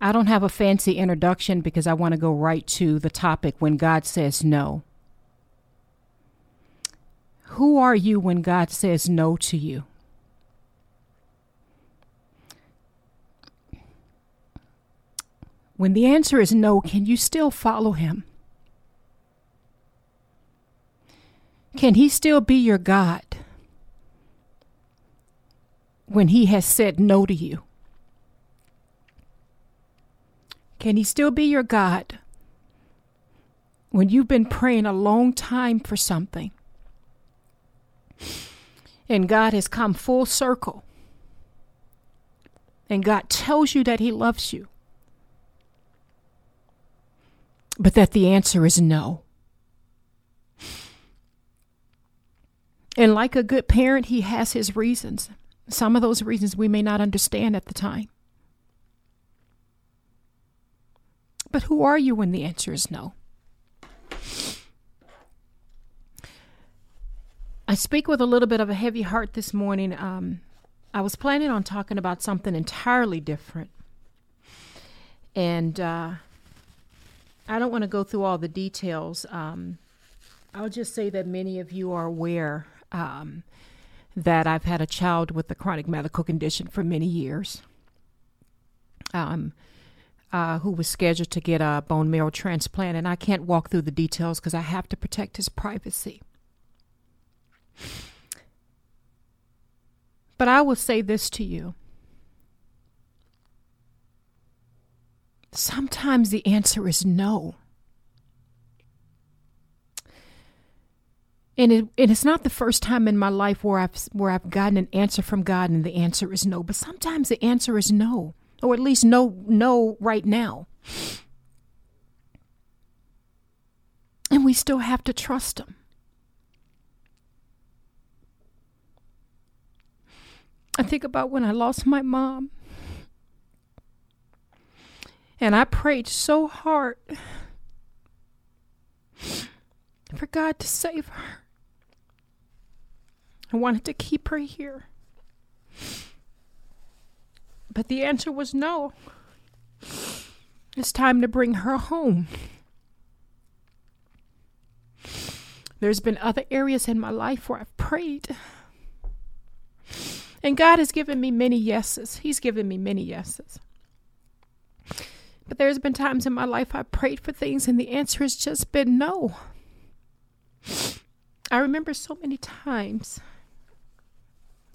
I don't have a fancy introduction because I want to go right to the topic when God says no. Who are you when God says no to you? When the answer is no, can you still follow him? Can he still be your God when he has said no to you? Can he still be your God when you've been mm. praying a long time for something and God has come full circle and God tells you that he loves you? but that the answer is no. And like a good parent, he has his reasons. Some of those reasons we may not understand at the time. But who are you when the answer is no? I speak with a little bit of a heavy heart this morning. Um, I was planning on talking about something entirely different. And uh, I don't want to go through all the details. Um, I'll just say that many of you are aware um, that I've had a child with a chronic medical condition for many years, um, uh, who was scheduled to get a bone marrow transplant, and I can't walk through the details because I have to protect his privacy. But I will say this to you Sometimes the answer is no. And, it, and it's not the first time in my life where I've where I've gotten an answer from God and the answer is no. But sometimes the answer is no, or at least no no right now. And we still have to trust Him. I think about when I lost my mom. And I prayed so hard for God to save her. I wanted to keep her here. But the answer was no. It's time to bring her home. There's been other areas in my life where I've prayed. And God has given me many yeses. He's given me many yeses. But there's been times in my life I prayed for things and the answer has just been no. I remember so many times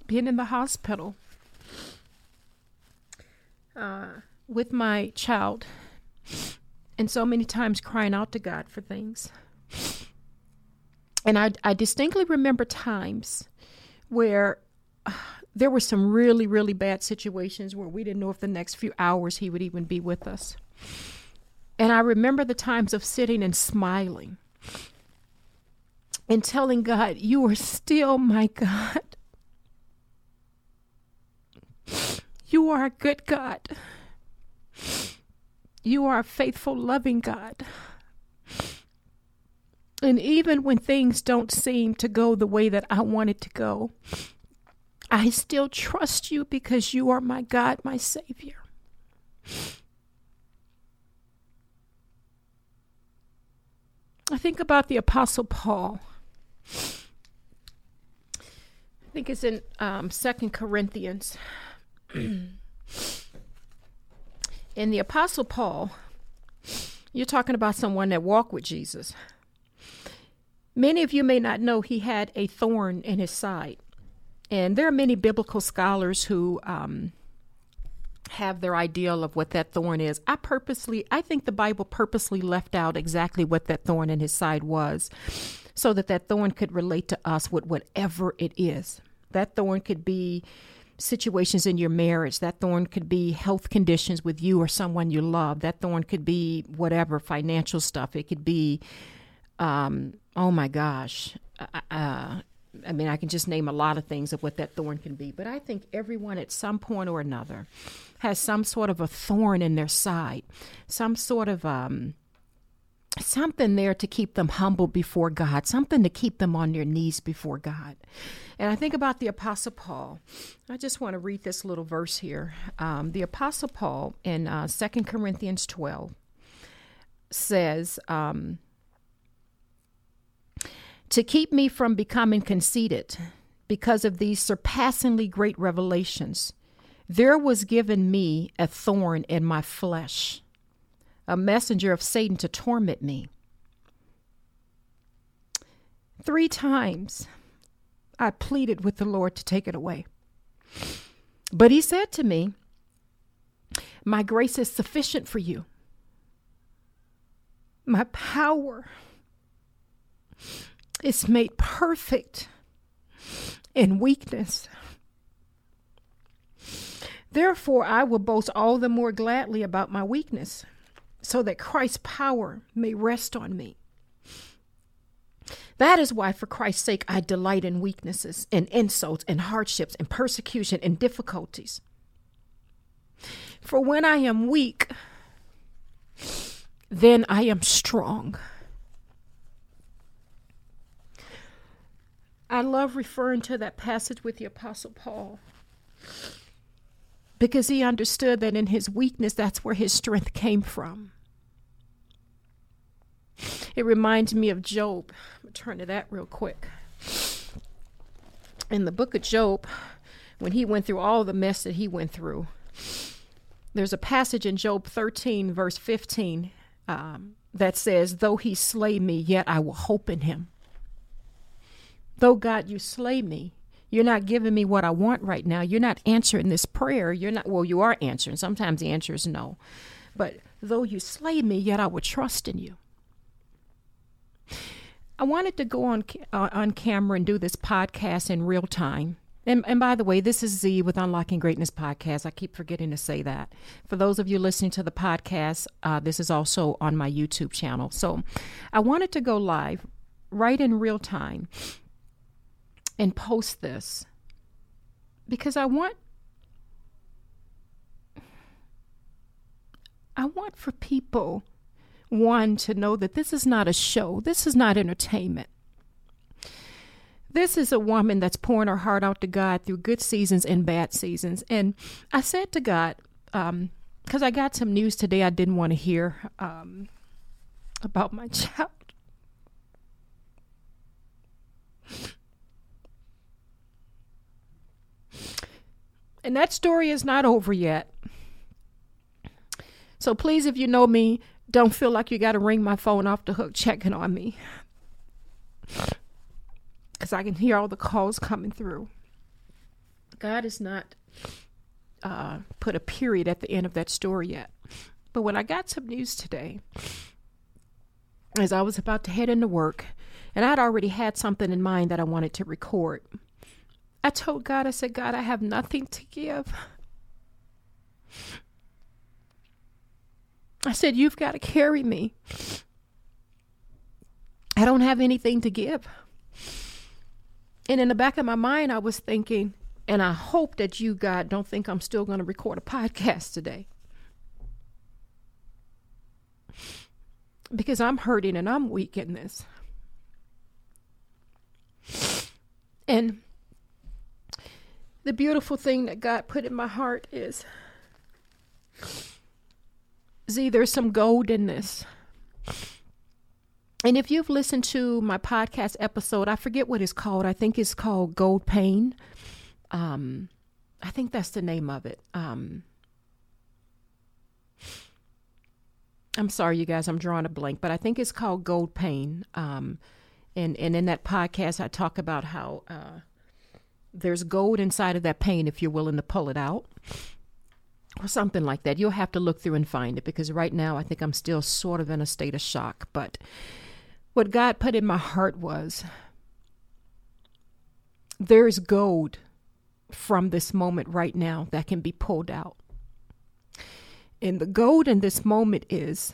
being in the hospital uh, with my child and so many times crying out to God for things. And I, I distinctly remember times where uh, there were some really, really bad situations where we didn't know if the next few hours he would even be with us. And I remember the times of sitting and smiling and telling God, You are still my God. You are a good God. You are a faithful, loving God. And even when things don't seem to go the way that I want it to go, I still trust you because you are my God, my Savior. I think about the Apostle Paul. I think it's in um, Second Corinthians. in the Apostle Paul, you're talking about someone that walked with Jesus. Many of you may not know he had a thorn in his side. And there are many biblical scholars who um, have their ideal of what that thorn is. I purposely, I think the Bible purposely left out exactly what that thorn in his side was so that that thorn could relate to us with whatever it is. That thorn could be situations in your marriage. That thorn could be health conditions with you or someone you love. That thorn could be whatever, financial stuff. It could be, um, oh my gosh, uh, uh I mean, I can just name a lot of things of what that thorn can be, but I think everyone at some point or another has some sort of a thorn in their side, some sort of um, something there to keep them humble before God, something to keep them on their knees before God. And I think about the Apostle Paul. I just want to read this little verse here. Um, the Apostle Paul in uh, 2 Corinthians 12 says, um, To keep me from becoming conceited because of these surpassingly great revelations, there was given me a thorn in my flesh a messenger of Satan to torment me. Three times I pleaded with the Lord to take it away. But he said to me, My grace is sufficient for you. My power is made perfect in weakness. Therefore, I will boast all the more gladly about my weakness so that Christ's power may rest on me. That is why, for Christ's sake, I delight in weaknesses, in insults, in hardships, in persecution, in difficulties. For when I am weak, then I am strong. I love referring to that passage with the Apostle Paul because he understood that in his weakness, that's where his strength came from. It reminds me of Job. I'm turn to that real quick. In the book of Job, when he went through all the mess that he went through, there's a passage in Job 13, verse 15, um, that says, Though he slay me, yet I will hope in him. Though God, you slay me, you're not giving me what I want right now. You're not answering this prayer. You're not, well, you are answering. Sometimes the answer is no. But though you slay me, yet I will trust in you. I wanted to go on uh, on camera and do this podcast in real time. And, and by the way, this is Z with Unlocking Greatness podcast. I keep forgetting to say that. For those of you listening to the podcast, uh, this is also on my YouTube channel. So I wanted to go live right in real time and post this because I want I want for people one to know that this is not a show, this is not entertainment. This is a woman that's pouring her heart out to God through good seasons and bad seasons. And I said to God, because um, I got some news today I didn't want to hear um, about my child. And that story is not over yet. So please, if you know me, don't feel like you got to ring my phone off the hook checking on me. Because I can hear all the calls coming through. God has not uh, put a period at the end of that story yet. But when I got some news today, as I was about to head into work, and I'd already had something in mind that I wanted to record, I told God, I said, God, I have nothing to give. I said, You've got to carry me. I don't have anything to give. And in the back of my mind, I was thinking, and I hope that you, God, don't think I'm still going to record a podcast today. Because I'm hurting and I'm weak in this. And the beautiful thing that God put in my heart is Z, there's some gold in this. And if you've listened to my podcast episode, I forget what it's called. I think it's called Gold Pain. Um, I think that's the name of it. Um, I'm sorry, you guys, I'm drawing a blank, but I think it's called Gold Pain. Um, and, and in that podcast, I talk about how uh, there's gold inside of that pain if you're willing to pull it out or something like that. You'll have to look through and find it because right now I think I'm still sort of in a state of shock. But what God put in my heart was there's gold from this moment right now that can be pulled out. And the gold in this moment is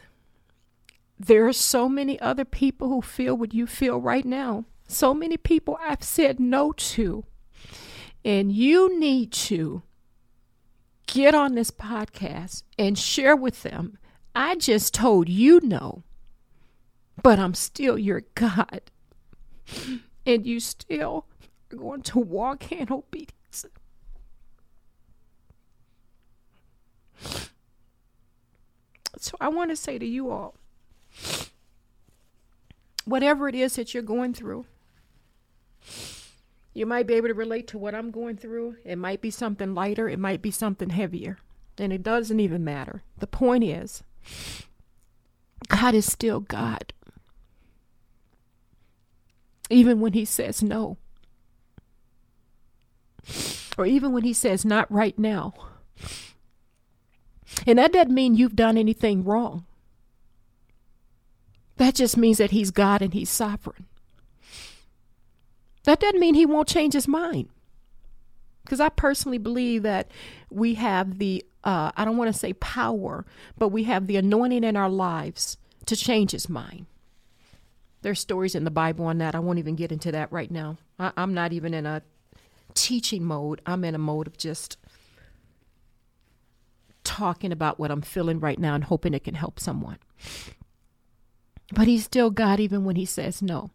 there are so many other people who feel what you feel right now. So many people I've said no to. And you need to get on this podcast and share with them. I just told you no but I'm still your God. And you still are going to walk in obedience. So I want to say to you all whatever it is that you're going through, you might be able to relate to what I'm going through. It might be something lighter, it might be something heavier. And it doesn't even matter. The point is, God is still God. Even when He says no. Or even when He says not right now. And that doesn't mean you've done anything wrong. That just means that He's God and He's sovereign. That doesn't mean He won't change His mind. Because I personally believe that we have the, uh, I don't want to say power, but we have the anointing in our lives to change His mind. There's stories in the Bible on that. I won't even get into that right now. I, I'm not even in a teaching mode, I'm in a mode of just talking about what I'm feeling right now and hoping it can help someone. But he's still God even when he says no.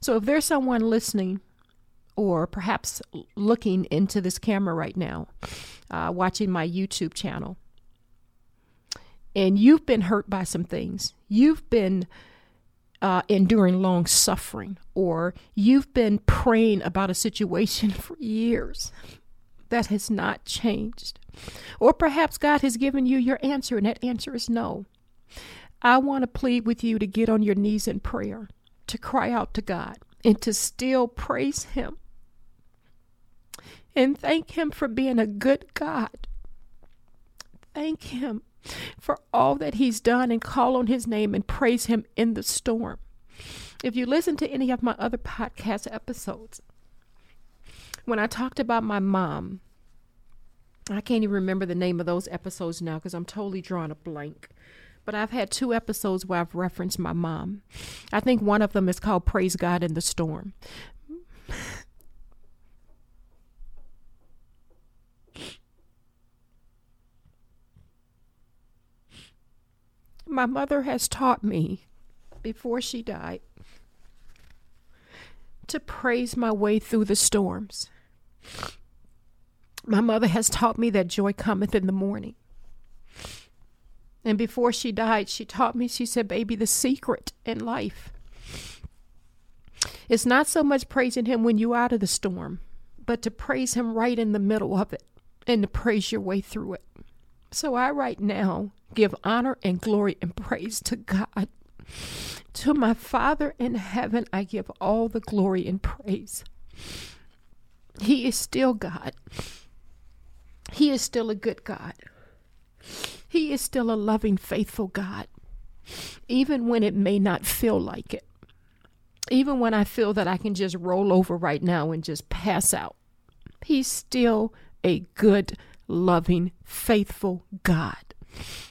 So if there's someone listening or perhaps looking into this camera right now, uh, watching my YouTube channel, and you've been hurt by some things, you've been uh, enduring long suffering, or you've been praying about a situation for years that has not changed, or perhaps God has given you your answer and that answer is no. I want to plead with you to get on your knees in prayer, to cry out to God, and to still praise Him and thank Him for being a good God. Thank Him for all that He's done and call on His name and praise Him in the storm. If you listen to any of my other podcast episodes, when I talked about my mom, I can't even remember the name of those episodes now because I'm totally drawing a blank. But I've had two episodes where I've referenced my mom. I think one of them is called Praise God in the Storm. My mother has taught me before she died to praise my way through the storms. My mother has taught me that joy cometh in the morning. And before she died, she taught me, she said, Baby, the secret in life is not so much praising Him when you're out of the storm, but to praise Him right in the middle of it and to praise your way through it. So I, right now, give honor and glory and praise to God. To my Father in heaven, I give all the glory and praise. He is still God. He is still a good God. He is still a loving, faithful God, even when it may not feel like it. Even when I feel that I can just roll over right now and just pass out. He's still a good, loving, faithful God.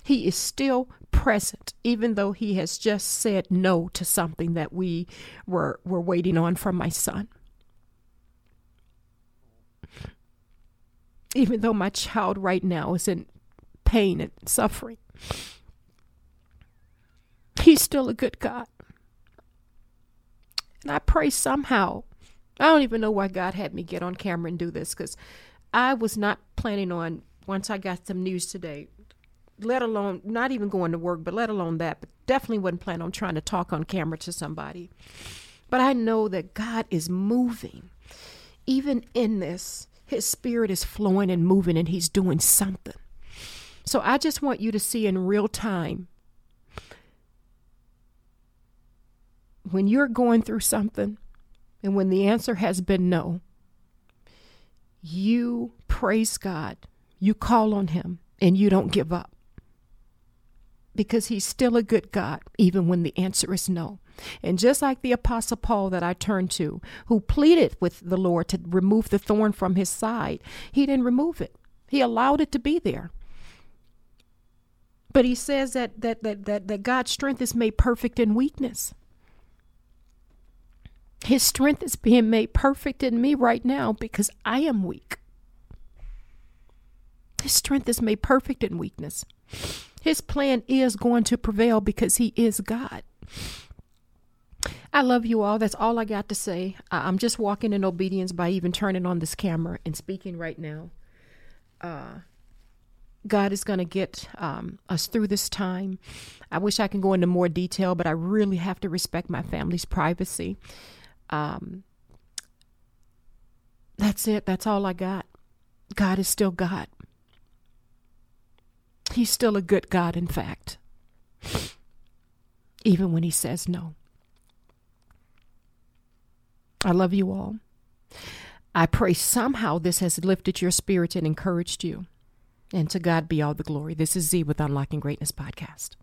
He is still present, even though he has just said no to something that we were, were waiting on from my son. Even though my child right now is in pain and suffering, he's still a good God. And I pray somehow, I don't even know why God had me get on camera and do this because I was not planning on, once I got some news today, let alone not even going to work, but let alone that, but definitely wasn't planning on trying to talk on camera to somebody. But I know that God is moving. Even in this, His Spirit is flowing and moving, and He's doing something. So I just want you to see in real time when you're going through something and when the answer has been no, you praise God, you call on Him, and you don't give up because he's still a good God, even when the answer is no. And just like the Apostle Paul that I turned to, who pleaded with the Lord to remove the thorn from his side, he didn't remove it. He allowed it to be there. But he says that that that that, that God's strength is made perfect in weakness. His strength is being made perfect in me right now because I am weak. His strength is made perfect in weakness. His plan is going to prevail because He is God. I love you all. That's all I got to say. I'm just walking in obedience by even turning on this camera and speaking right now. Uh, God is going to get um, us through this time. I wish I can go into more detail, but I really have to respect my family's privacy. Um, that's it. That's all I got. God is still God. He's still a good God, in fact, even when He says no. I love you all. I pray somehow this has lifted your spirit and encouraged you. And to God be all the glory. This is Z with Unlocking Greatness Podcast.